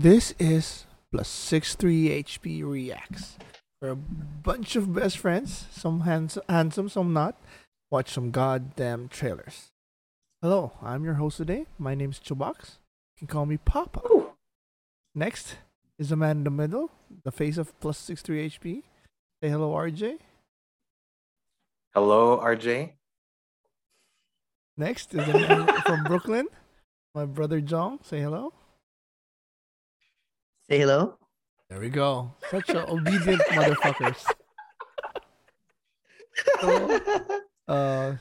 This is plus six three HP reacts. We're a bunch of best friends, some hands- handsome, some not. Watch some goddamn trailers. Hello, I'm your host today. My name's Chubox. You can call me Papa. Next is the man in the middle, the face of plus six three HP. Say hello, RJ. Hello, RJ. Next is the man from Brooklyn, my brother Jong. Say hello. Say hello. There we go. Such a obedient motherfuckers. So, uh,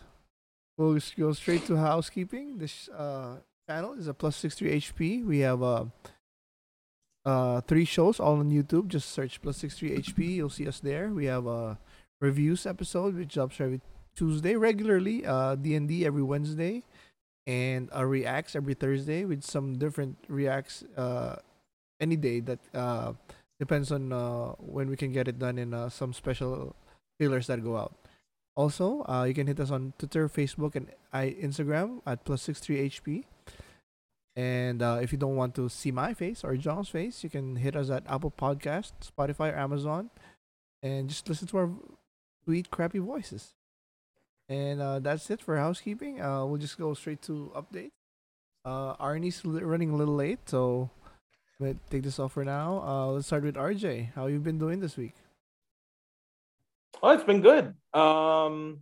we'll just go straight to housekeeping. This uh, channel is a plus 63 HP. We have uh, uh, three shows all on YouTube. Just search plus 63 HP. You'll see us there. We have a reviews episode, which drops every Tuesday regularly. Uh, D&D every Wednesday. And a reacts every Thursday with some different reacts uh, any day that uh, depends on uh, when we can get it done in uh, some special trailers that go out. Also, uh, you can hit us on Twitter, Facebook, and I Instagram at plus six three HP. And uh, if you don't want to see my face or John's face, you can hit us at Apple Podcast, Spotify, or Amazon, and just listen to our sweet, crappy voices. And uh, that's it for housekeeping. Uh, we'll just go straight to updates. Uh, Arnie's running a little late, so but take this off for now. Uh, let's start with RJ. How you been doing this week? Oh, it's been good. Um,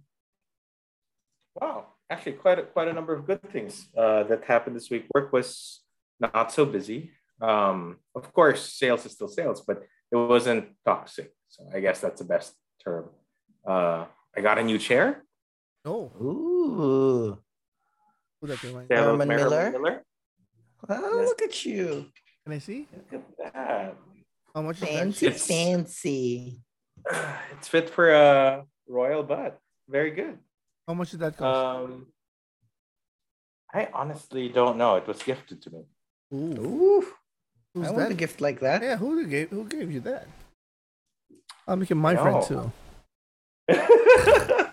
wow, actually, quite a, quite a number of good things uh, that happened this week. Work was not so busy. Um, of course, sales is still sales, but it wasn't toxic. So I guess that's the best term. Uh, I got a new chair. Oh, Ooh. who that remind? Say hello to Herman Marilyn Miller? Miller. Oh, Yes. look at you. Can I see? Look at that. How much is that? Fancy, It's- fancy. It's fit for a royal butt. Very good. How much did that cost? Um, I honestly don't know. It was gifted to me. Ooh, Ooh. who's I want that? a gift like that. Yeah, who gave who gave you that? I'll make it my friend too.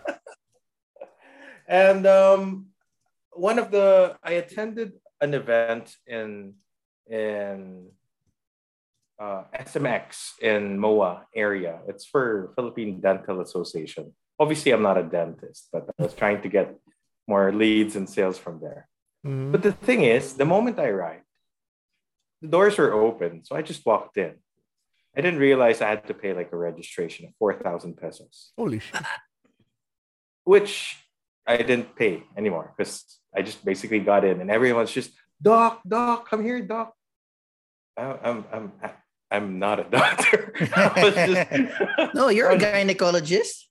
and um, one of the I attended an event in in uh, SMX in MOA area. It's for Philippine Dental Association. Obviously, I'm not a dentist, but I was trying to get more leads and sales from there. Mhm. But the thing is, the moment I arrived, the doors were open, so I just walked in. I didn't realize I had to pay like a registration of four thousand pesos Holy shit! which I didn't pay anymore because I just basically got in and everyone's just doc, doc, come here, doc. I- I'm I'm I'm not a doctor. Just- No, you're a gynecologist.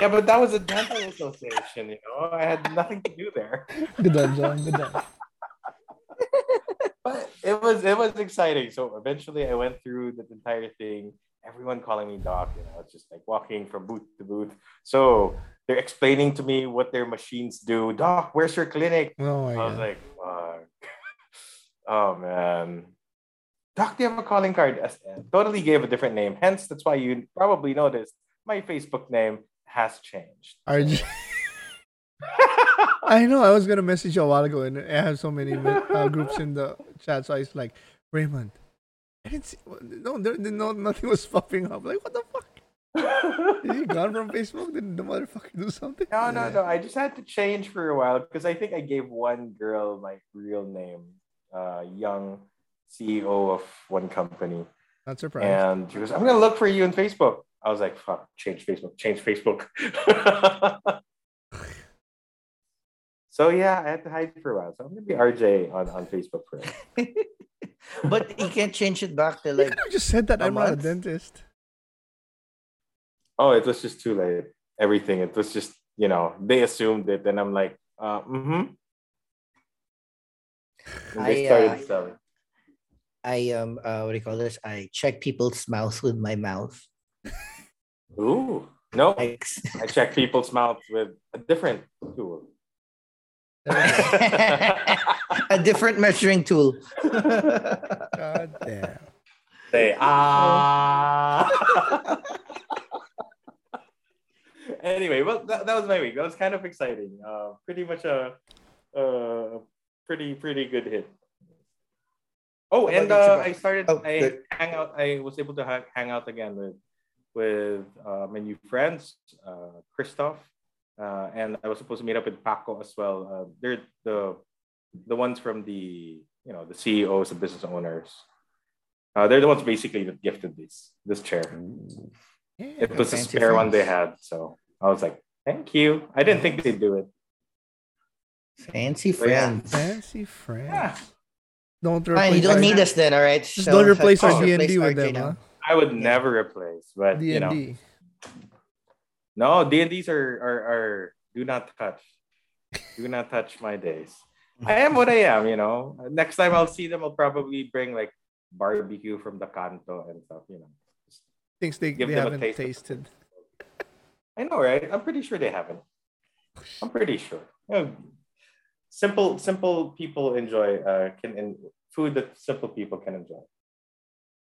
Yeah, but that was a dental association. You know, I had nothing to do there. Good job, John. Good job. But it was it was exciting. So eventually, I went through the entire thing. Everyone calling me doc. You know, it's just like walking from booth to booth. So they're explaining to me what their machines do. Doc, where's your clinic? Oh I was like, fuck. oh man. Doc, do you have a calling card? And Totally gave a different name. Hence, that's why you probably noticed my Facebook name has changed. RJ. I know. I was gonna message you a while ago, and I have so many uh, groups in the chat. So I was like, Raymond, I didn't see. No, there- no, nothing was popping up. Like, what the fuck? Is he gone from Facebook? Did the motherfucker do something? no, no, no. I just had to change for a while because I think I gave one girl my real name, uh, young CEO of one company. Not surprised. And she goes, I'm gonna look for you on Facebook. I was like, fuck, change Facebook, change Facebook. so yeah, I had to hide for a while. So I'm gonna be RJ on, on Facebook for it. but he can't change it back to You like could have just said that I'm not a dentist. Oh, it was just too late. Everything. It was just, you know, they assumed it, and I'm like, uh, mm-hmm. And they I, started uh, selling. I um uh what do you call this? I check people's mouths with my mouth. Ooh. No, Like, I check people's mouths with a different tool. a different measuring tool. God damn. Say ah. anyway, well, that, that was my week. That was kind of exciting. Uh, pretty much a, a pretty pretty good hit. Oh, and uh, I started. Oh, I good. hang out. I was able to ha- hang out again with with uh, my new friends, uh, Christoph, uh, and I was supposed to meet up with Paco as well. Uh, they're the the ones from the you know the CEOs, the business owners. Uh, they're the ones basically that gifted this this chair. Yeah. It was a spare one they had, so I was like, "Thank you." I didn't think they'd do it. Fancy But yeah. friends. Fancy friends. Yeah. Don't Fine, you don't need us then, all right? Just don't replace our. D and D with them, huh? I would Yeah. never replace, but D you know, no D and D's are, are are do not touch, do not touch my days. I am what I am, you know. Next time I'll see them, I'll probably bring like barbecue from the canto and stuff, you know. Things they, Give they them a haven't taste of- tasted. I know, right? I'm pretty sure they haven't. I'm pretty sure. You know, simple, simple people enjoy uh, can in, food that simple people can enjoy.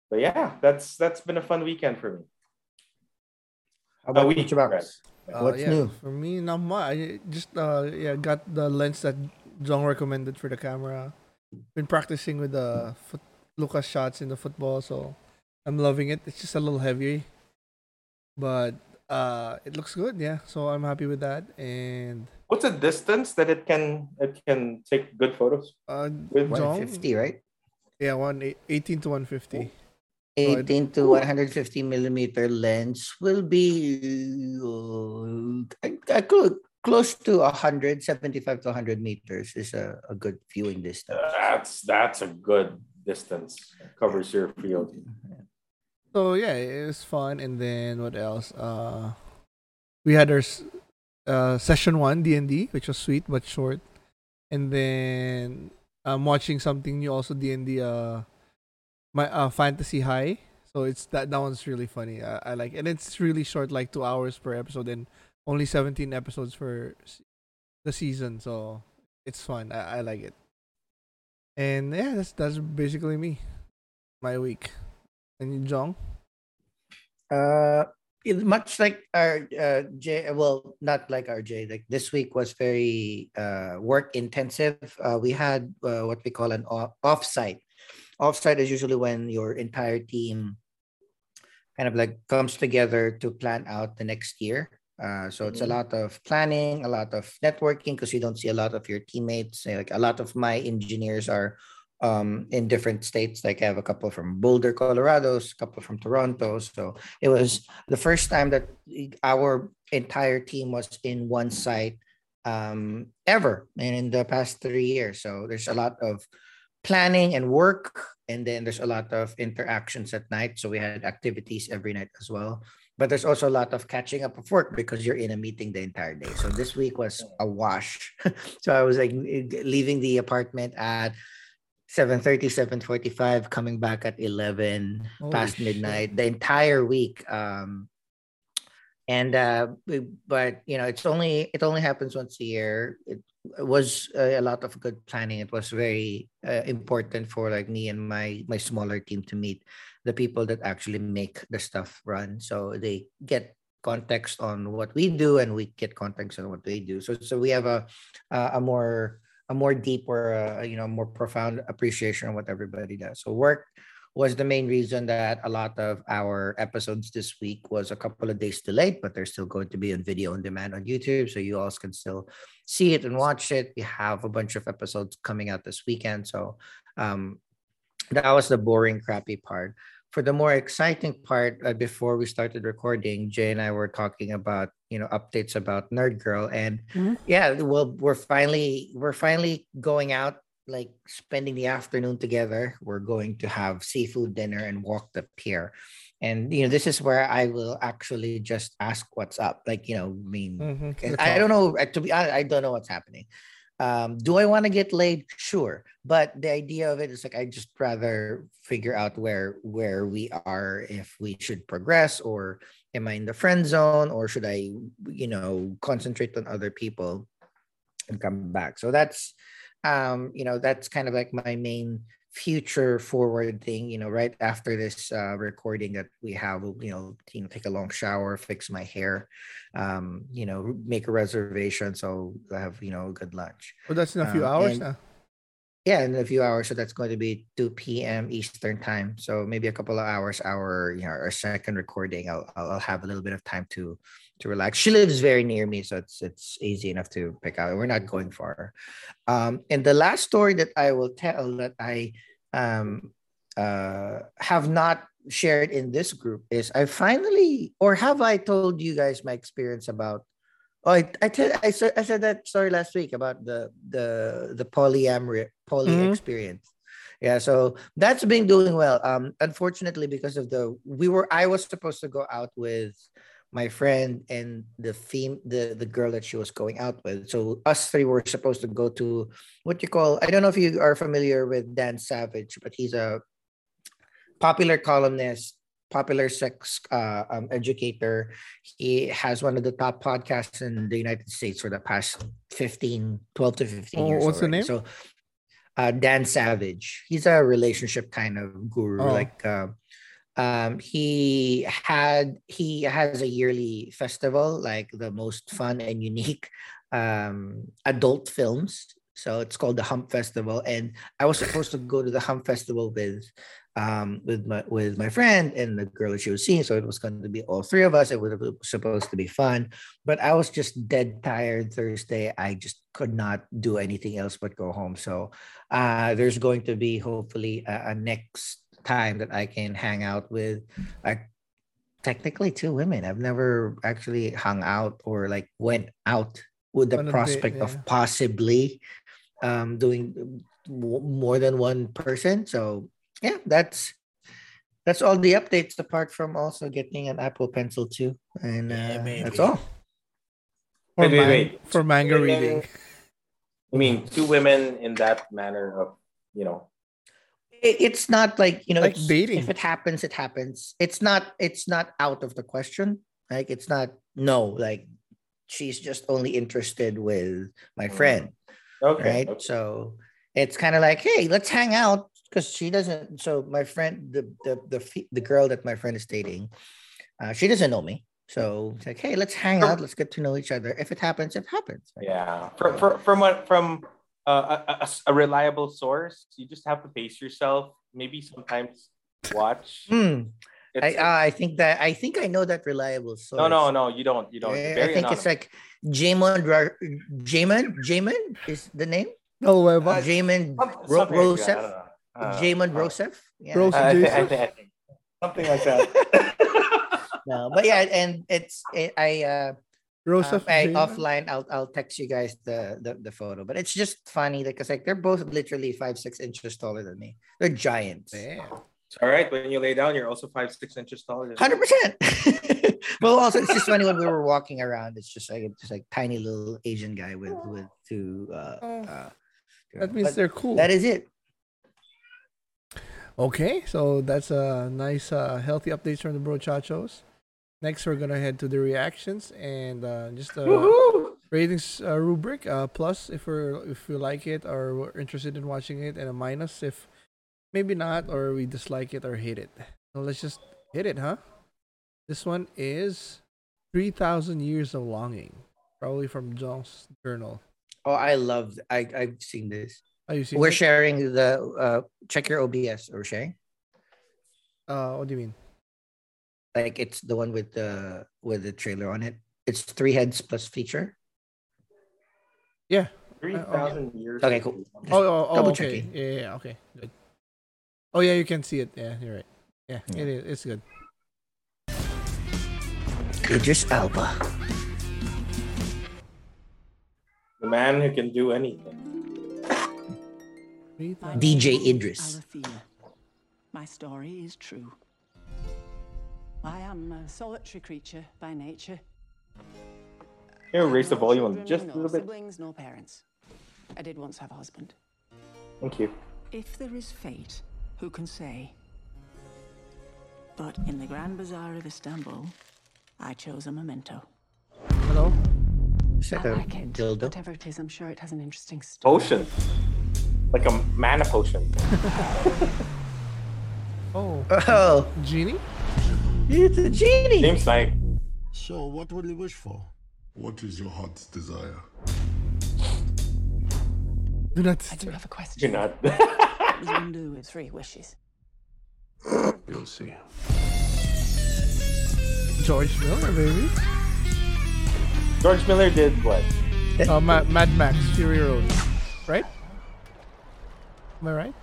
But yeah, that's that's been a fun weekend for me. How about you, we- right. Uh, What's yeah, new? For me, not much. I just uh yeah, got the lens that Jong recommended for the camera. Been practicing with the foot Lucas shots in the football, so I'm loving it. It's just a little heavy, but uh it looks good, yeah. So I'm happy with that. And What's the distance that it can it can take good photos? uh With Jong, 150, right? yeah, one 18 to 150. I- 18 to 150 millimeter lens will be uh, I- I could- close to 175 to 100 meters is a, a good viewing distance. That's that's a good distance. Covers your field. So yeah, it was fun. And then what else? Uh, we had our uh, session one D and D, which was sweet but short. And then I'm watching something new also D and D. Uh, my uh, Fantasy High. So it's that that one's really funny. I, I like, and it's really short, like two hours per episode, and only 17 episodes for the season. So it's fun. I, I like it. And yeah, that's that's basically me, my week. And you, Jong? Uh, much like our uh, J, well, not like our J. Like this week was very uh, work intensive. Uh, we had uh, what we call an off offsite. Offsite is usually when your entire team kind of like comes together to plan out the next year. Uh, so it's a Mhm. lot of planning, a lot of networking because you don't see a lot of your teammates. Like a lot of my engineers are um, in different states. Like I have a couple from Boulder, Colorado, a couple from Toronto. So it was the first time that our entire team was in one site um, ever and in the past three years. So there's a lot of planning and work, and then there's a lot of interactions at night. So we had activities every night as well. But there's also a lot of catching up of work because you're in a meeting the entire day. So this week was a wash. so I was like leaving the apartment at 7.30 7.45 coming back at 11 Holy past shit. midnight the entire week um and uh we- but you know it's only it only happens once a year. It, was a, a lot of good planning. It was very uh, important for like me and my my smaller team to meet the people that actually make the stuff run. So they get context on what we do and we get context on what they do. So so we have a a more a more deep or you know more profound appreciation of what everybody does so work was the main reason that a lot of our episodes this week was a couple of days delayed, but they're still going to be on video on demand on YouTube. So you all can still see it and watch it. We have a bunch of episodes coming out this weekend. So um, that was the boring, crappy part. For the more exciting part, uh, before we started recording, Jay and I were talking about you know updates about Nerd Girl, and Mhm. yeah, well, we're finally we're finally going out like spending the afternoon together. We're going to have seafood dinner and walk the pier. And you know, this is where I will actually just ask what's up. Like, you know, I mean, Mm-hmm. I don't know. uh, To be honest, I don't know what's happening. Um, do I want to get laid? Sure, but the idea of it is like I just rather figure out where where we are, if we should progress, or am I in the friend zone, or should I, you know, concentrate on other people and come back? So that's, um, you know, that's kind of like my main future forward thing you know right after this uh recording that we have you know you know take a long shower fix my hair um you know make a reservation so i have you know a good lunch Oh, that's in a few Um, hours and- now. Yeah, in a few hours. So that's going to be 2 p.m. Eastern time. So maybe a couple of hours, our you know, our second recording. I'll I'll have a little bit of time to to relax. She lives very near me, so it's it's easy enough to pick out. We're not going far. Um, and the last story that I will tell that I um uh have not shared in this group is I finally or have I told you guys my experience about Oh, I I, tell, I, said, I said that story last week about the the the polyamory poly Mhm. experience. Yeah, so that's been doing well. Um, unfortunately, because of the we were I was supposed to go out with my friend and the theme the the girl that she was going out with. So us three were supposed to go to what you call I don't know if you are familiar with Dan Savage, but he's a popular columnist, popular sex uh, um, educator. He has one of the top podcasts in the United States for the past 15, 12 to 15 Oh, years. what's the name? So uh, Dan Savage. He's a relationship kind of guru. Oh. Like um, um, he had he has a yearly festival, like the most fun and unique um, adult films. So it's called the Hump Festival, and I was supposed to go to the Hump Festival with um with my with my friend and the girl that she was seeing so it was going to be all three of us. It was supposed to be fun but i was just dead tired thursday. I just could not do anything else but go home. So uh there's going to be hopefully a, a next time that i can hang out with like technically two women. I've never actually hung out or like went out with the On a date, prospect yeah. of possibly um doing mo- more than one person so yeah, that's that's all the updates apart from also getting an Apple Pencil too, and uh, Yeah, that's all. For, Wait, wait, man- wait. for manga Women- reading. I mean, two women in that manner of, you know, It, it's not like you know, Like dating. If it happens, it happens. It's not. It's not out of the question. Like it's not. No, like she's just only interested with my Mm. friend. Okay. right? okay. So it's kind of like, hey, let's hang out because she doesn't. So my friend, the the the the girl that my friend is dating, uh, she doesn't know me. So it's like, hey, let's hang out. Let's get to know each other. If it happens, it happens. right? Yeah. For, for, from what from uh, a, a, a reliable source, you just have to pace yourself. Maybe sometimes watch. I uh, I think that I think I know that reliable source. no, no, no. You don't. You don't. I- I Very think it's like Jamon Ra- Jamon Jamon is the name. No way, but Jamon Some- Ro- something like that, I Rosef. Uh, Jamon uh, Rosef. Yeah. Rose- I, thi- I, think, I think something like that. no, but yeah, and it's it, I uh Rosef Uh, I, offline, I'll I'll text you guys the the, the photo. But it's just funny because like they're both literally five six inches taller than me. They're giants. Damn. All right. When you lay down, you're also five six inches taller. Hundred percent. Well, also it's just funny when we were walking around. It's just like just like tiny little Asian guy with with two. Uh, Oh, uh, that means but they're cool. that is it. Okay, so that's a nice, uh, healthy updates from the Bro Chachos. Next, we're gonna head to the reactions and uh, just a Woohoo! ratings uh, rubric. Uh, plus, if we're if we like it or we're interested in watching it, and a minus if maybe not or we dislike it or hate it. So let's just hit it, huh? This one is three thousand years of longing, probably from John's journal. Oh, I love. I I've seen this. Are you seeing We're it? sharing the. Uh, check your OBS. We're sharing. Uh, what do you mean? Like it's the one with the with the trailer on it. It's three heads plus feature. Yeah. Three thousand years. Okay, cool. Just Oh, oh, oh double okay. checking. Yeah, yeah, yeah, okay. Good. Oh yeah, you can see it. Yeah, you're right. Yeah, Yeah. it is. It's good. Idris Elba. The man who can do anything. Three My thousand- DJ Idris. Alithea. My story is true. I am a solitary creature by nature. Here, I have raise the volume children, just a little bit. siblings, no parents. I did once have a husband. Thank you. If there is fate, who can say? But in the Grand Bazaar of Istanbul, I chose a memento. Hello. Is that I a like it. dildo? Whatever it is, I'm sure it has an interesting story. Potion. Like a mana potion. Oh, Oh, genie. it's a genie. Seems like So, what would you wish for? What is your heart's desire? Do not. I do have a question. Do not. What does one do with three wishes? You'll see. George Miller, baby. George Miller did what? Uh, Ma- Mad Max Fury Road, right? Am I right?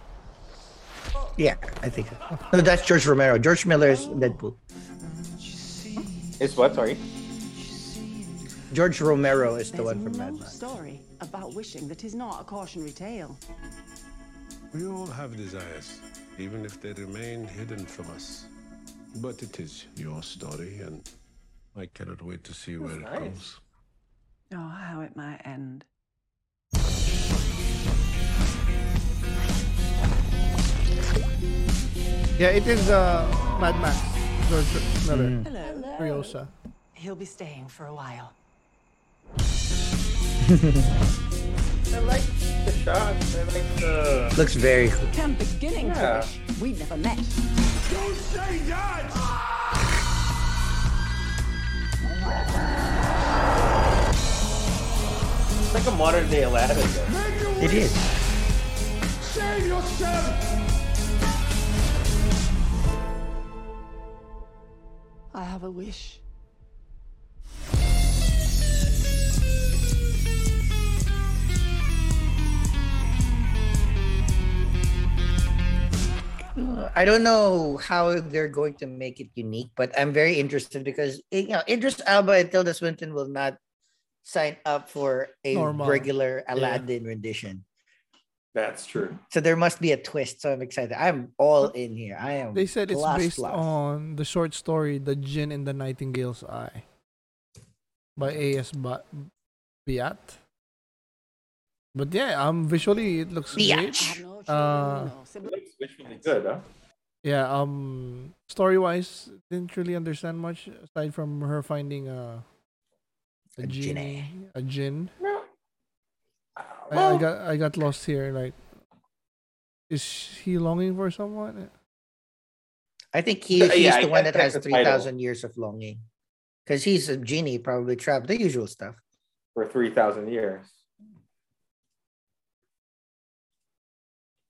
Yeah, I think so. No, that's George Romero. George Miller's Deadpool. It's what? Sorry. George Romero is the There's one from Mad no Max. story about wishing that is not a cautionary tale. We all have desires, even if they remain hidden from us. But it is your story, and I cannot wait to see where it goes. Oh, how it might end. Yeah, it is uh, Mad Max. George Miller. Hello. Furiosa. He'll be staying for a while. I like the shots. I like the. Looks very cool. Beginning Yeah. to wish we'd never met. It's like a modern day Aladdin. Though. It is. I have a wish. I don't know how they're going to make it unique, but I'm very interested because you know Idris Elba and Tilda Swinton will not sign up for a Normal. regular Aladdin rendition. That's true. So there must be a twist. So I'm excited. I'm all in here. I am. They said it's plus, based plus. on the short story "The Jinn in the Nightingale's Eye" by A.S. Ba- Byatt. But yeah, um, visually it looks Byatt. great. I have no children, Uh, It looks visually good, huh? Yeah, um, story wise, didn't really understand much aside from her finding a a, A genie, genie. a jinn. No. I, I got I got lost here. Like, is he longing for someone? I think he, Yeah, he's I the one that has check the three title. thousand years of longing, because he's a genie, probably trapped. The usual stuff. for 3,000 years.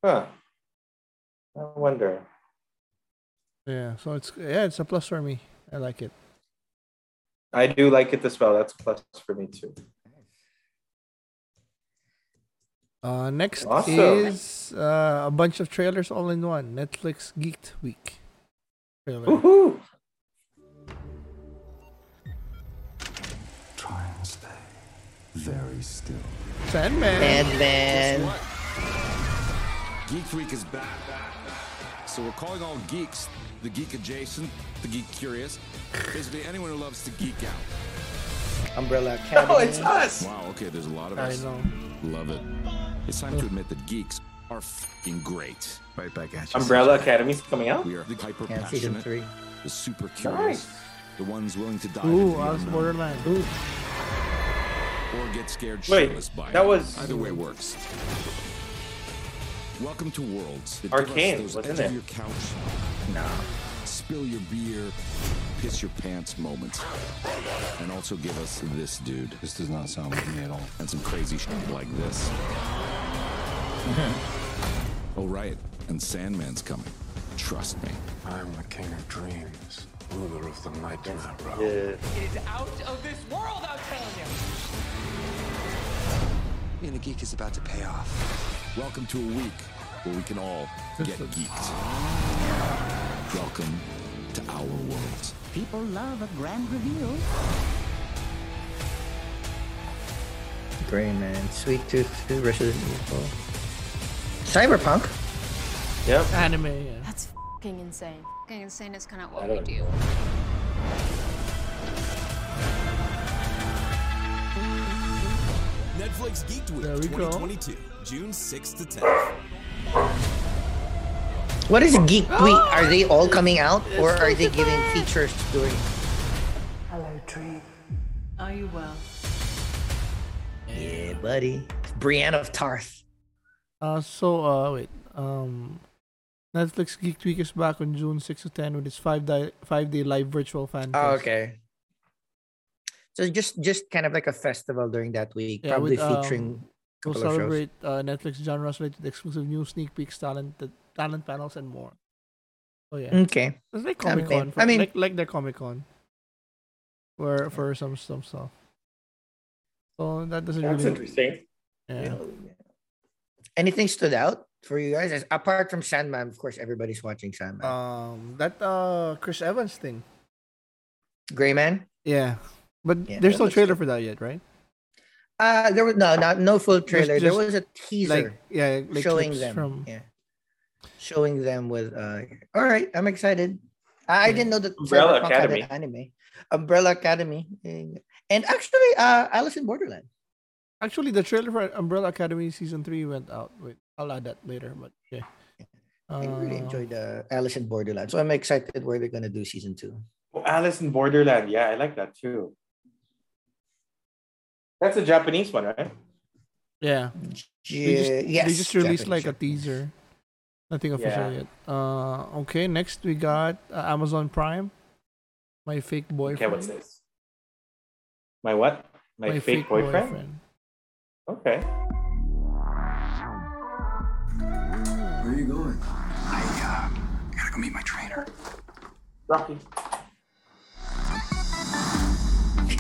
Huh. I wonder. Yeah, so it's yeah, it's a plus for me. I like it. I do like it as well. That's a plus for me too. Uh, next Awesome. is uh, a bunch of trailers all in one. Netflix Geeked Week. Trailer. Woohoo! Try and stay very still. Sandman. And then Geek Week is back. So we're calling all geeks the geek adjacent, the geek curious, basically anyone who loves to geek out. Umbrella Academy. Oh, it's us. Wow, okay, there's a lot of I us. know. Love it. It's time to admit that geeks are fucking great. Right back at you. Umbrella Academy's coming out. We are the hyper Yeah, passionate, three. the super curious, Nice. the ones willing to dive Ooh, into the Alice unknown, Borderland. or get scared Wait, shitless by that it. was- either way works. Welcome to worlds. that Arcane, give us those wasn't edge it? your couch, No. spill your beer, piss your pants moments, and also give us this dude This does not sound like me at all. and some crazy shit like this. oh right, and Sandman's coming. Trust me. I'm the king of dreams, ruler of the nightmare realm. Yeah. It is out of this world, I'm telling you. Being a geek is about to pay off. Welcome to a week where we can all get geeked. Welcome to our world. People love a grand reveal. Gray Man, Sweet Tooth 2 versus Evil. Cyberpunk. Yep. Anime. Yeah. That's fucking insane. Fucking insane is kind of what we do. Netflix Geek Week There we go. June 6th to 10th. What is Geek Week? Are they all coming out, or are they giving features during? Hello, tree. Are you well? Yeah, buddy. Brienne of Tarth. Uh, so uh, wait. Um, Netflix Geek Week is back on June 6 to 10 with its five day five day live virtual fan. Oh, okay. So just just kind of like a festival during that week, Yeah, probably with, um, featuring We'll couple of shows. celebrate uh, Netflix genres related exclusive news, sneak peeks, talent, talent panels, and more. Oh yeah, Okay. it's like I Comic mean- Con. I mean- like like their Comic Con, where for some some stuff. So that doesn't That's really. interesting. Yeah. Anything stood out for you guys? Apart from Sandman, of course, everybody's watching Sandman. Um, that uh Chris Evans thing. Gray Man. Yeah, but Yeah, there's no looks trailer for that yet, right? Uh there was no, not no full trailer. there was a teaser Like yeah, like showing them. from. Yeah. Showing them with uh all right, I'm excited. I, I didn't know that Umbrella Cyberpunk had Academy. an anime. Umbrella Academy. And actually uh Alice in Borderland. Actually, the trailer for Umbrella Academy season three went out. Wait, I'll add that later. But yeah, I really Uh, enjoyed uh, Alice in Borderland. So I'm excited where they're gonna do season two. Oh, Alice in Borderland. Yeah, I like that too. That's a Japanese one, right? Yeah, Yeah, they just, yes, they just released Japanese, like a teaser. Nothing official Yeah. yet. Uh, okay. Next we got uh, Amazon Prime. My fake boyfriend. Okay, what's this? My what? My, fake, boyfriend? Okay. Where are you going? I, uh, gotta go meet my trainer. Rocky.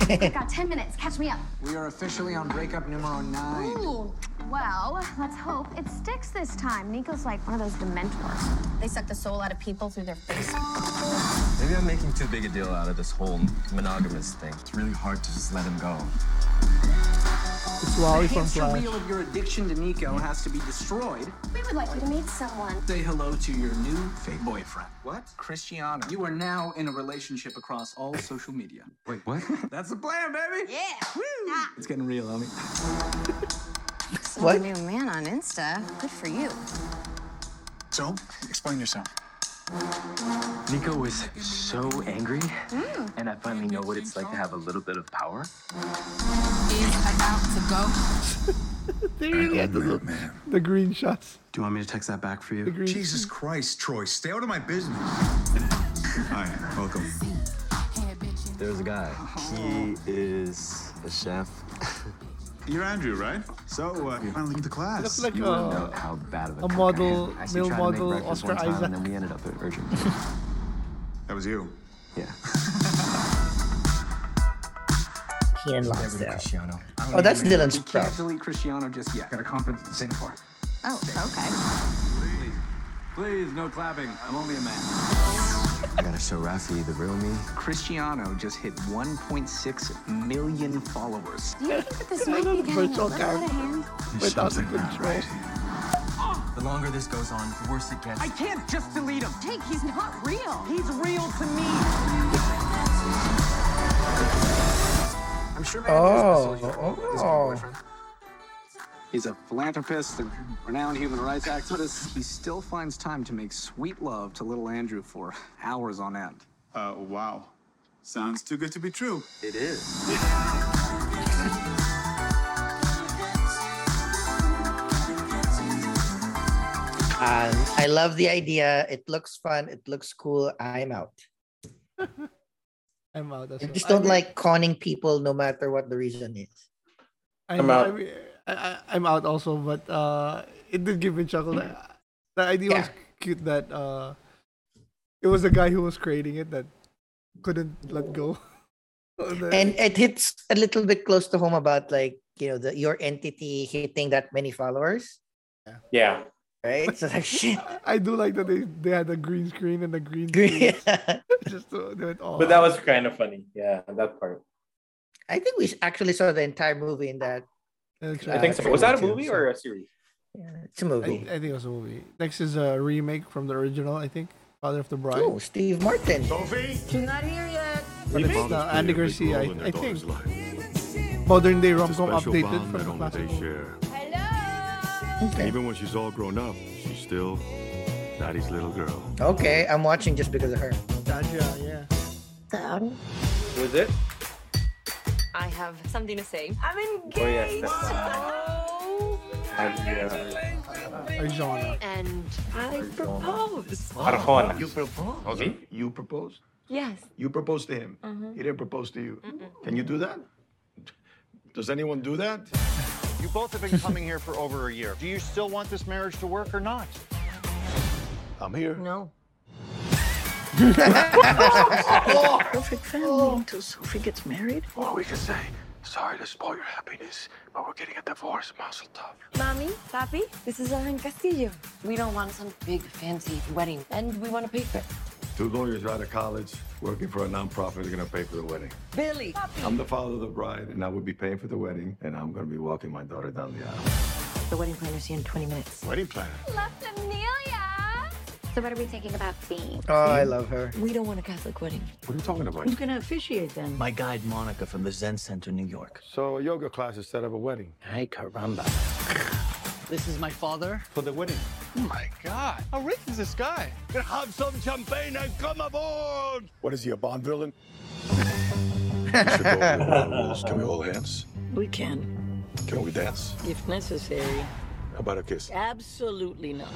I've got 10 minutes. Catch me up. We are officially on breakup numero nine. Ooh. Well, let's hope it sticks this time. Nico's like one of those dementors. They suck the soul out of people through their face. Maybe I'm making too big a deal out of this whole monogamous thing. It's really hard to just let him go. It's Wally the from hamster Flash. wheel of your addiction to Nico has to be destroyed. We would like you to meet someone. Say hello to your new fake boyfriend. What? Cristiano. You are now in a relationship across all social media. Wait, what? That's the plan, baby. Yeah. Woo! It's getting real, homie. What? new man on Insta. Good for you. So, explain yourself. Nico was so angry, and I finally know what it's like to have a little bit of power. They really had the, man. the green shots. Do you want me to text that back for you? green. Jesus Christ, Troy, stay out of my business. Hi, welcome. There's a guy. He is a chef. You're Andrew, right? So, uh, you finally get to class. Looks like You wouldn't know a, how bad of a, a I model, am. I male tried to make model, breakfast Oscar one time, Isaac. and then we ended up at Urgent. that was you. yeah. Keenan Never Lonsdale. Cristiano. Oh, that's Dylan's We can't delete Cristiano just yet. Got a conference in Singapore. Oh, okay. Please, please, no clapping. I'm only a man. I gotta show Rafi the real me. Cristiano just hit 1.6 million followers. Do you think that this might be getting a Virtual little out of hand? Without Something not control. right. The longer this goes on, the worse it gets. I can't just delete him. Jake, he's not real. He's real to me. Oh, I'm sure Oh, oh. He's a philanthropist, and renowned human rights activist. He still finds time to make sweet love to little Andrew for hours on end. Uh, wow. Sounds too good to be true. It is. Um, I love the idea. It looks fun. It looks cool. I'm out. I'm out. As I well. just don't I- like conning people no matter what the reason is. I I'm out. I mean, I, I, I'm out also, but uh, it did give me a chuckle. The, the idea was cute that uh, it was the guy who was creating it that couldn't let go. The- And it hits a little bit close to home about like, you know, the your entity hitting that many followers, Yeah. right? So like shit. I I do like that they, they had a green screen and the green Green- screen just to do it all. But that was kind of funny. Yeah, that part. I think we actually saw the entire movie in that. That's I think so. Was that a movie or a series? Yeah, it's a movie. I think it was a movie. Next is a remake from the original. I think Father of the Bride. Oh, Steve Martin. Sophie? She's not here yet. But it's uh, Andy Garcia. I, I think life. modern day It's a rom com updated from the classic. they share. Hello. Okay. Even when she's all grown up, she's still daddy's little girl. Okay, I'm watching just because of her. Gotcha, yeah. Who is it? I have something to say. I'm engaged. Oh, yes, Oh. And, uh, Arjona. And I propose. Arjona. You proposed? Me? You proposed? Yes. You proposed to him. He didn't propose to you. Can you do that? Does anyone do that? You both have been coming here for over a year. Do you still want this marriage to work or not? I'm here. No. Perfect family until Sophie gets married. Or we could say, sorry to spoil your happiness, but we're getting a divorce, Mazel Tov. Mommy, Papi, this is Ellen Castillo. We don't want some big fancy wedding, and we want to pay for it. Two lawyers out of college working for a nonprofit are going to pay for the wedding. Billy, I'm the father of the bride, and I will be paying for the wedding, and I'm going to be walking my daughter down the aisle. The wedding planner's here in 20 minutes. Wedding planner. Left Amelia. So what are we thinking about theme? Oh, I love her. We don't want a Catholic wedding. What are you talking about? Who's gonna officiate then? My guide, Monica, from the Zen Center, New York. So a yoga class instead of a wedding. Hey, caramba. This is my father. For the wedding. Oh My God, how rich is this guy? Can Have some champagne and come aboard! What is he, a Bond villain? Should go over the rules. Can we hold hands? We can, Can we dance? if necessary. How about a kiss? Absolutely not.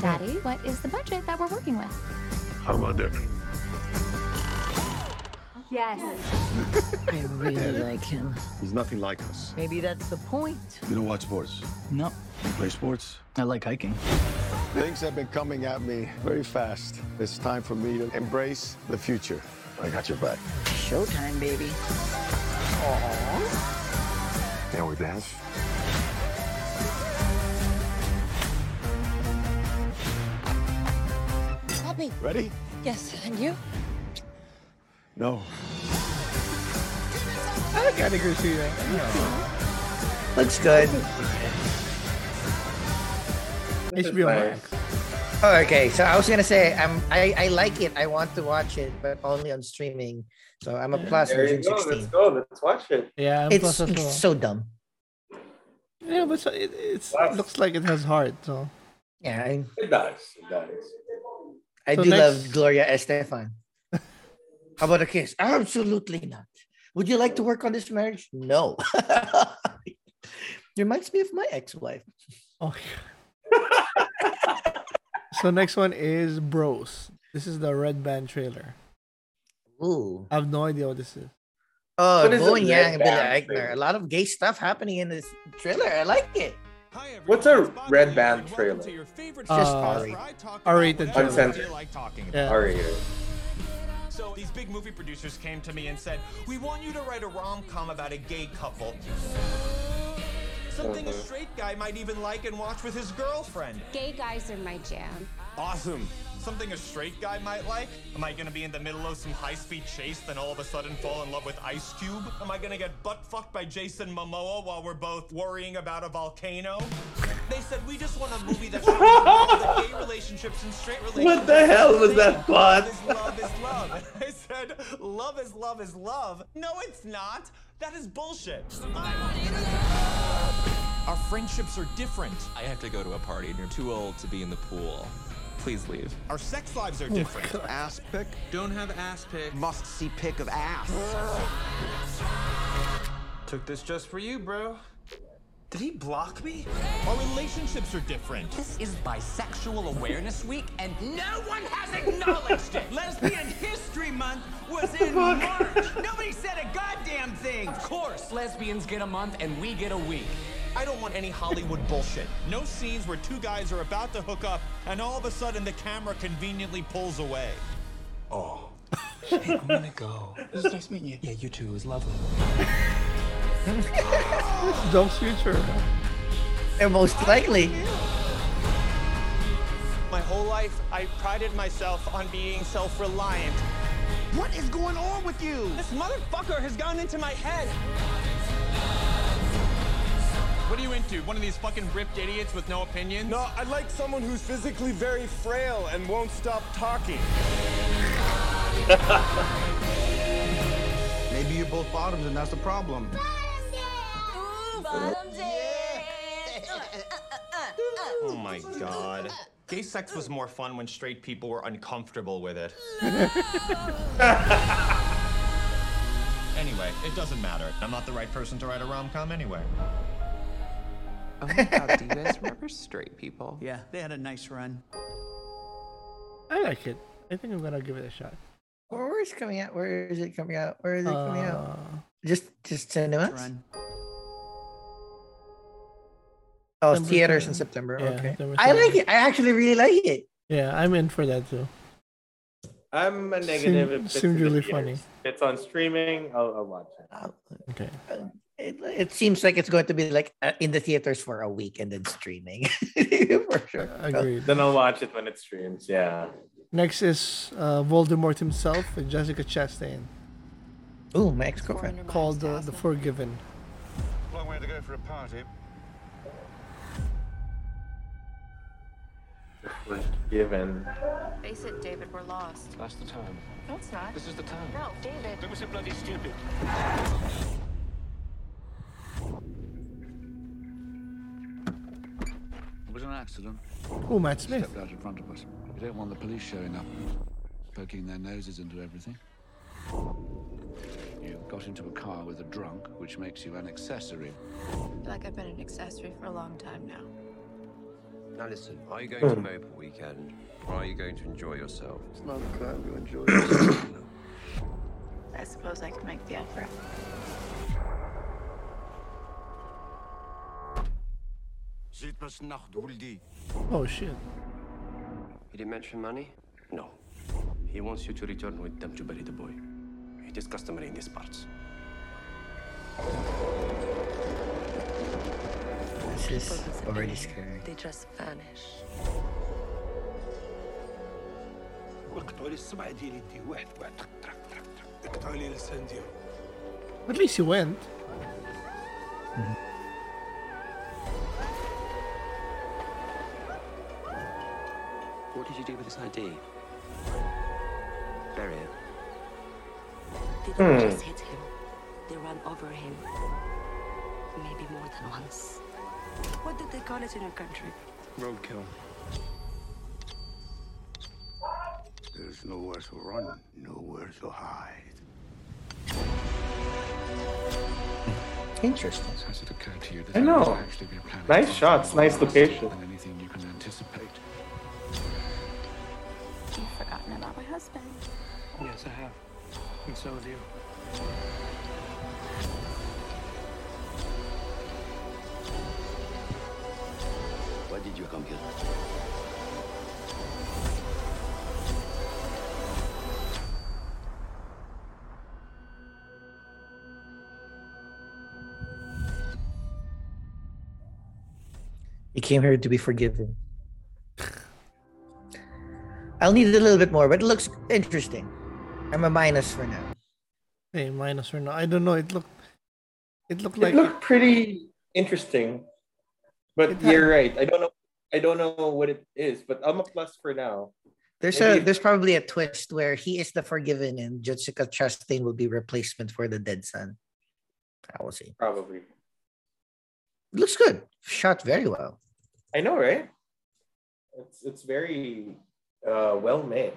Daddy, what is the budget that we're working with? How about dinner? Yes. I really like him. He's nothing like us. Maybe that's the point. You don't watch sports. No, You play sports. I like hiking. Things have been coming at me very fast. It's time for me to embrace the future. I got your back. Showtime, baby. Can we dance? Papi, Ready? yes, and you? No. I like Andy Garcia. Looks good. HBO Max. Oh, okay. So I was gonna say I'm I, I like it. I want to watch it, but only on streaming. So I'm a plus There you version go. 16. Let's go. Let's watch it. Yeah, I'm It's, plus it's well. so dumb. Yeah, but so it it's, it looks like it has heart. So Yeah, I, It does. It does. I So do next- love Gloria Estefan. How about a kiss? Absolutely not. Would you like to work on this marriage? No. Reminds me of my ex-wife. okay. so next one is Bros. This is the Red Band trailer. Ooh. I have no idea what this is. Oh, What is Bowen it, Yang Red and Billy Eichner. A lot of gay stuff happening in this trailer. I like it. What's a red band trailer? It's just Uh, Ari. R-rated trailer. Uncensored. like Yeah. R-rated. So these big movie producers came to me and said, "We want you to write a rom-com about a gay couple. Something a Mhm. straight guy might even like and watch with his girlfriend. Gay guys are my jam. Awesome. Something a straight guy might like? Am I gonna be in the middle of some high-speed chase, then all of a sudden fall in love with Ice Cube? Am I gonna get butt fucked by Jason Momoa while we're both worrying about a volcano? They said we just want a movie that shows all the gay relationships and straight relationships. What the hell was that Love bot? is love is love. And I said, love is love is love. No, it's not. That is bullshit. Our friendships are different. I have to go to a party and you're too old to be in the pool. Please leave. Our sex lives are Oh different. Ass pick. Don't have ass pick. Must see pick of ass. Took this just for you, bro. Did he block me? Our relationships are different. This is Bisexual Awareness Week, and no one has acknowledged it. Lesbian History Month was in March. Nobody said a goddamn thing. Of course, lesbians get a month and we get a week. I don't want any Hollywood bullshit. No scenes where two guys are about to hook up and all of a sudden the camera conveniently pulls away. Oh. Hey, I'm gonna go. It was nice meeting you. Yeah, you too. It was lovely. Dope's future. And most likely. My whole life, I prided myself on being self-reliant. What is going on with you? This motherfucker has gone into my head. What are you into? One of these fucking ripped idiots with no opinions? No, I'd like someone who's physically very frail and won't stop talking. Maybe you're both bottoms and that's the problem. Oh my god. Gay sex was more fun when straight people were uncomfortable with it. anyway, it doesn't matter. I'm not the right person to write a rom-com anyway. Oh my god, do you guys remember straight people? Yeah, they had a nice run. I like it. I think I'm gonna give it a shot. Where, where is it coming out? Where is it coming out? Where is it coming out? Uh, Just just cinemas? Run. Oh, September theaters in September. Yeah, okay. September I like it. I actually really like it. Yeah, I'm in for that too. I'm a negative. Seem- if it's seemed the really funny. If it's on streaming, I'll, I'll watch it. Okay. It, it seems like it's going to be like uh, in the theaters for a week and then streaming for sure. Agreed. Then I'll watch it when it streams. Yeah. Next is uh, Voldemort himself and Jessica Chastain. Oh, my ex-girlfriend. Called uh, The Forgiven. Long way to go for a party. Given. Face it, David, we're lost. That's the time. No, it's not. This is the time. No, David. Don't be so bloody stupid. It was an accident. Oh, Matt Smith. Stepped out in front of us. We don't want the police showing up, poking their noses into everything. You got into a car with a drunk, which makes you an accessory. I feel like I've been an accessory for a long time now. Now listen, are you going to hmm. Maple weekend, or are you going to enjoy yourself? It's not a crime to enjoy yourself. I suppose I can make the effort. Oh shit. He didn't mention money? No. He wants you to return with them to bury the boy. It is customary in these parts. This is already scary. They just vanish. وقتوا لي السبعة ديال يدي واحد واحد تك تك تك تك قطعوا لي اللسان ديالو At least he went. What did you do with this ID? Bury it. They don't Hmm. just hit him. They run over him. Maybe more than once. What did they call it in your country? Roadkill. There's nowhere to run, nowhere to hide. Interesting. Has it occurred to you that I know. might actually be a planet Nice shots, nice location. Than anything you can anticipate. Husband. Yes, I have. And so have you. Why did you come here? He came here to be forgiven. I'll need it a little bit more, but it looks interesting. I'm a minus for now. Hey, minus or not? I don't know. It looked. It looked It like. looked pretty interesting, but had- you're right. I don't know. I don't know what it is, but I'm a plus for now. There's Maybe- a there's probably a twist where he is the forgiven and Jessica Chastain will be replacement for the dead son. I will see. Probably. It looks good. Shot very well. I know, right? It's it's very uh, well made.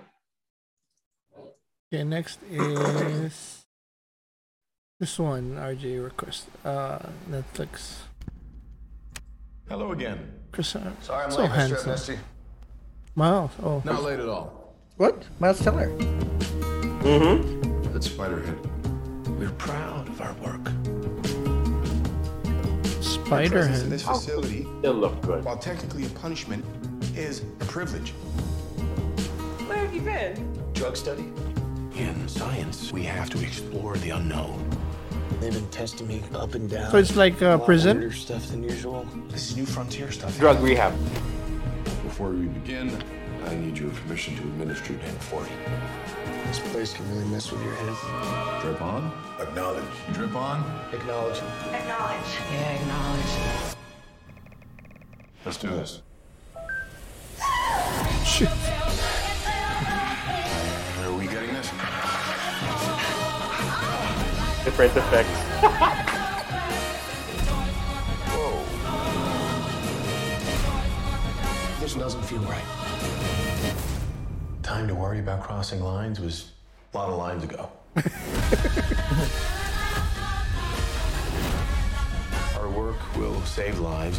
Okay, next is this one. RJ request. Uh, Netflix. Hello again. Chris, uh, Sorry I'm so late, Mr. handsome. Amnesty. Miles. Oh. Not late at all. What? Miles Teller. Mm-hmm. That's Spiderhead. We're proud of our work. Spiderhead. presence in this facility, Still look good. while technically a punishment, is a privilege. Where have you been? Drug study? In science, we have to explore the unknown. They've been testing me up and down. So it's like uh, a lot prison? weirder stuff than usual. This is new frontier stuff. Drug rehab. Before we begin, I need your permission to administer Pen 40. This place can really mess with your head. Drip on? Acknowledge. Drip on? Acknowledge. Acknowledge. Yeah, acknowledge. Let's do this. Shit. Different effects. This doesn't feel right. Time to worry about crossing lines was a lot of lines ago. Our work will save lives.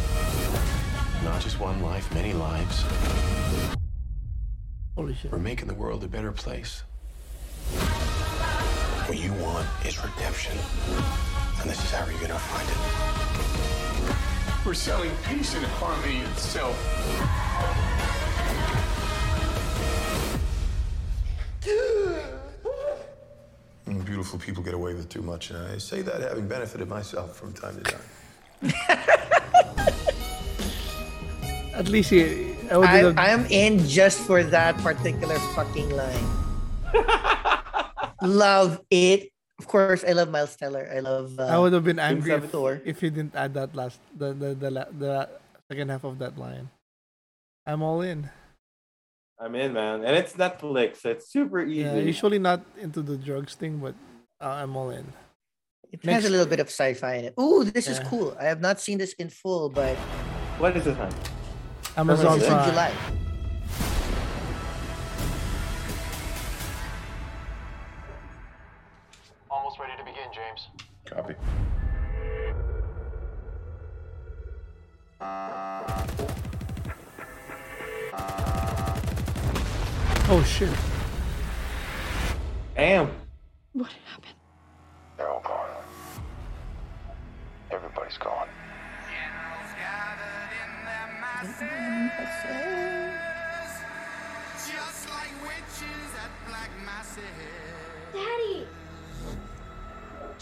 Not just one life, many lives. Holy shit. We're making the world a better place. What you want is redemption. And this is how you're gonna find it. We're selling peace and harmony itself. Mm, Beautiful people get away with too much, and I say that having benefited myself from time to time. At least he, I I, I'm in just for that particular fucking line. love it. Of course, I love Miles Teller. I love. Uh, I would have been angry if, if he didn't add that last the the the, la- the second half of that line. I'm all in. I'm in, man, and it's Netflix. so It's super easy. Yeah, usually not into the drugs thing, but uh, I'm all in. It Next- has a little bit of sci-fi in it. Ooh, this is cool. I have not seen this in full, but What is this one? Amazon it's in Prime. July. Almost ready to begin, James. Copy. Oh shit! Damn. What happened?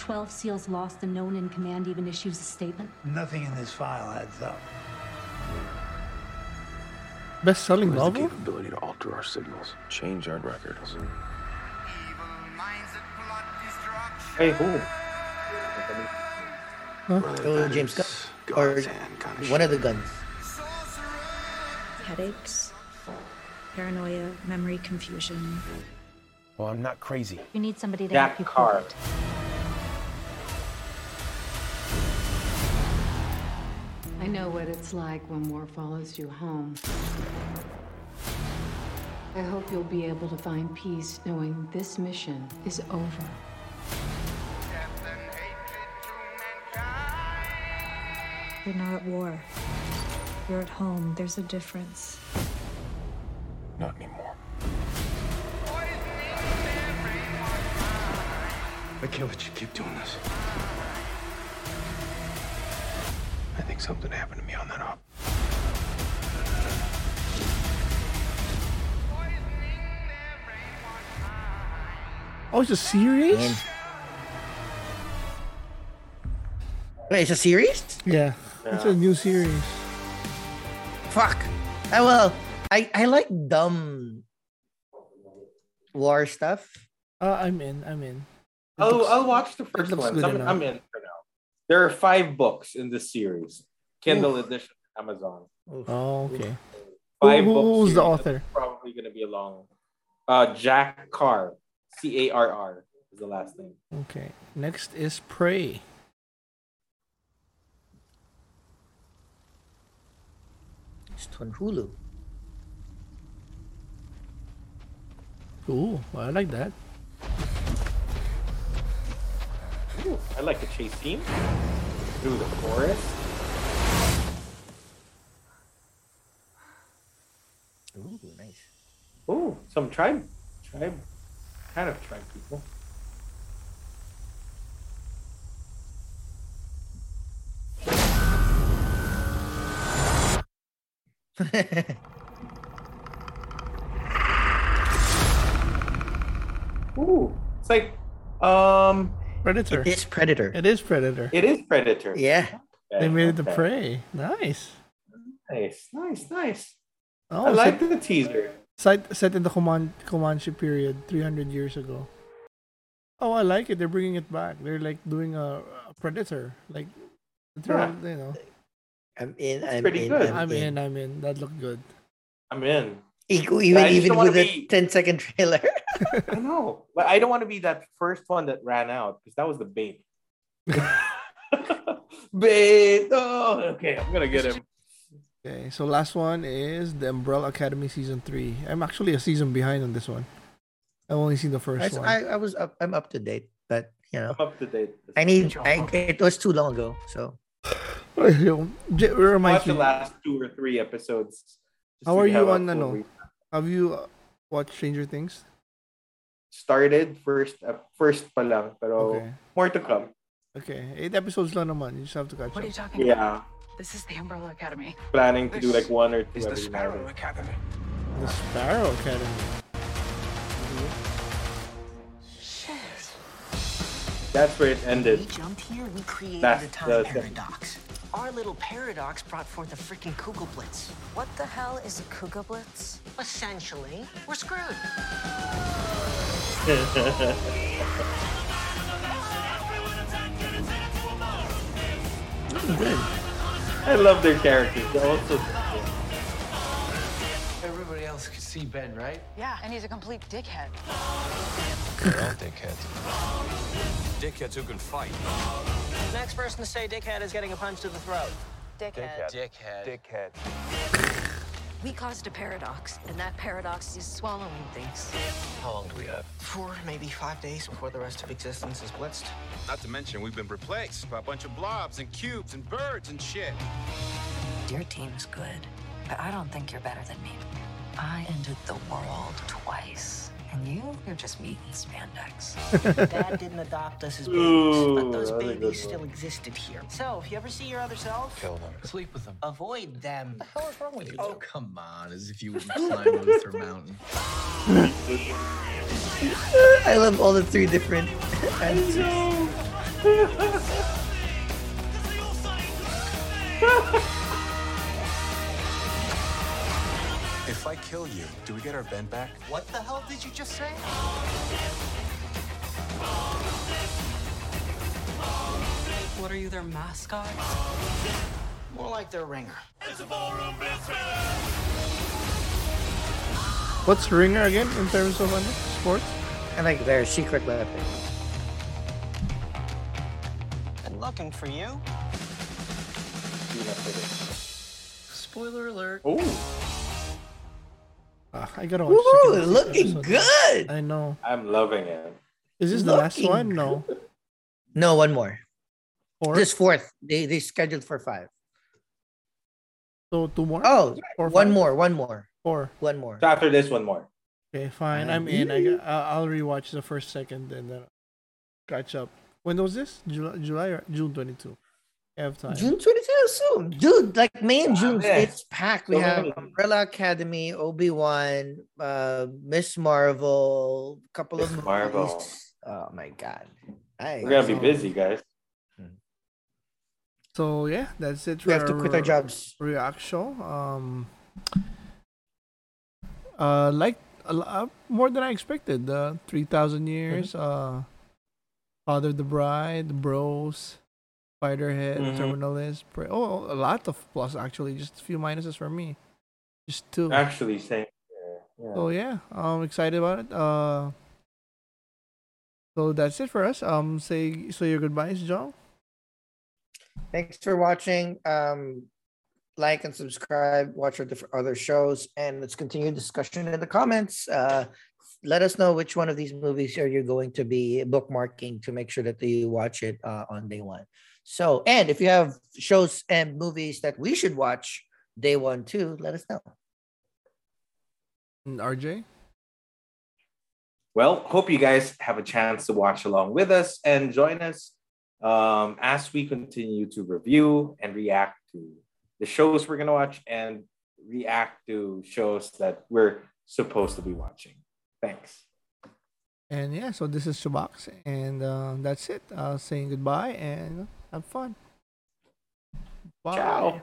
12 SEALs lost and no one in command even issues a statement. Nothing in this file adds up. Best-selling Who has the capability to alter our signals, change our records. Hey, who? Oh, James Gunn. Or one of the guns. Headaches, paranoia, memory confusion. Well, I'm not crazy. You need somebody to Jack help you Carr. prove it. I know what it's like when war follows you home. I hope you'll be able to find peace knowing this mission is over. You're not at war. You're at home. There's a difference. Not anymore. I can't let you keep doing this. I think something happened to me on that op. Oh, it's a series. And- Wait, it's a series? Yeah, it's a new series. Fuck. I well, I I like dumb war stuff. Uh, I'm in. I'm in. It I'll, looks- I'll watch the first one. I'm. I'm in for now. There are five books in this series. Kindle edition, Amazon. Oh, okay. Five Who- books. who's the author? Probably going to be a long. Uh, Jack Carr, C A R R is the last name. Okay. Next is Prey. It's on Hulu. Ooh, I like that. Ooh, I like the chase scene through the forest. Ooh, nice. Ooh, some tribe, tribe, kind of tribe people. Ooh, it's like um, Predator. It is Predator. It is Predator. it is Predator. Yeah. They made it the Prey. Nice. Nice, nice, nice. Oh, I like set, the teaser. set, set in the Coman- Comanche period, 300 years ago. Oh, I like it. They're bringing it back. They're like doing a, a Predator. Like, literal, you know. I'm in. That's I'm pretty in. good. I'm, I'm in. in. I'm in. That looked good. I'm in. Equal- Even even with a be- 10 second trailer. I know, but I don't want to be that first one that ran out because that was the bait. bait. Oh, okay, I'm gonna get him. Okay, so last one is the Umbrella Academy season three. I'm actually a season behind on this one. I've only seen the first I, one. I, I was up. I'm up to date, but you know, I'm up to date. I need. I, it was too long ago, so J- remind Watch the last two or three episodes. Just how are you on? full Ano? re- Have you uh, watched Stranger Things? Started first, uh, first pa lang, pero Okay. more to come. Okay, eight episodes lang naman. You just have to catch What are you up. talking Yeah, This is the Umbrella Academy. Planning to do like one or two Is the Sparrow night. Academy. The Sparrow Academy. Shit. That's where it ended. We ended. jumped here, we created That's a time the- paradox. Our little paradox brought forth a freaking Kugelblitz. What the hell is a Kugelblitz? Essentially, we're screwed. I love their characters. They're also Everybody else can see Ben, right? Yeah, and he's a complete dickhead. They're all dickheads. Dickheads who can fight. Next person to say dickhead is getting a punch to the throat. Dickhead. Dickhead. Dickhead. We caused a paradox, and that paradox is swallowing things. How long do we have? Four, maybe five days before the rest of existence is blitzed. Not to mention, we've been replaced by a bunch of blobs and cubes and birds and shit. Your team's good, but I don't think you're better than me. I entered the world twice, and you, you're just meat and spandex. Dad didn't adopt us as babies, Ooh, but those that's a good babies still existed here. So, if you ever see your other self, Kill them. Sleep with them. avoid them. What the hell is wrong with you? Oh, come on. As if you wouldn't climb Luther Mountain. I love all the three different answers. If I kill you, do we get our Ben back? What the hell did you just say? What are you, their mascot? More like their ringer. What's Ringer again in terms of ano, sports? And like their secret weapon. Been looking for you. Spoiler alert. Oh, I gotta watch. Ooh, second- second looking episode. good. I know. I'm loving it. Is this the last one? No. No, one more. Four. This fourth. They they scheduled for five. so two more. Oh, Four, one five? more, one more, Four. one more. So after this, one more. Okay, fine. I'm in. I got, I'll I'll rewatch the first, second, and then catch up. When was this? July, July or June 22? I have time. June 22 soon. Dude, like May and June, yeah. it's packed. We So have many. Umbrella Academy, Obi-Wan, uh, Ms. Marvel, couple of Miss movies. Marvel. Oh my god. I, We're gonna be busy, guys. So yeah, that's it. We have to quit our jobs. React show. Um, uh, like a lo- uh, more than I expected. Uh, three thousand years. Uh, Father the Bride, The Bros, Spiderhead, Mhm. Terminal List. Pre- oh, a lot of plus actually. Just a few minuses for me. Just two. Actually, same. here. Yeah. So yeah, I'm excited about it. Uh, so that's it for us. Um, say say your goodbyes, John. Thanks for watching. Um, like and subscribe. Watch our different other shows, and let's continue discussion in the comments. Uh, let us know which one of these movies are you going to be bookmarking to make sure that you watch it uh, on day one. So, and if you have shows and movies that we should watch day one too, let us know. And RJ. Well, hope you guys have a chance to watch along with us and join us um, as we continue to review and react to the shows we're going to watch and react to shows that we're supposed to be watching. Thanks. And yeah, so this is Chubox, and uh, that's it. Uh, saying goodbye and have fun. Bye. Ciao.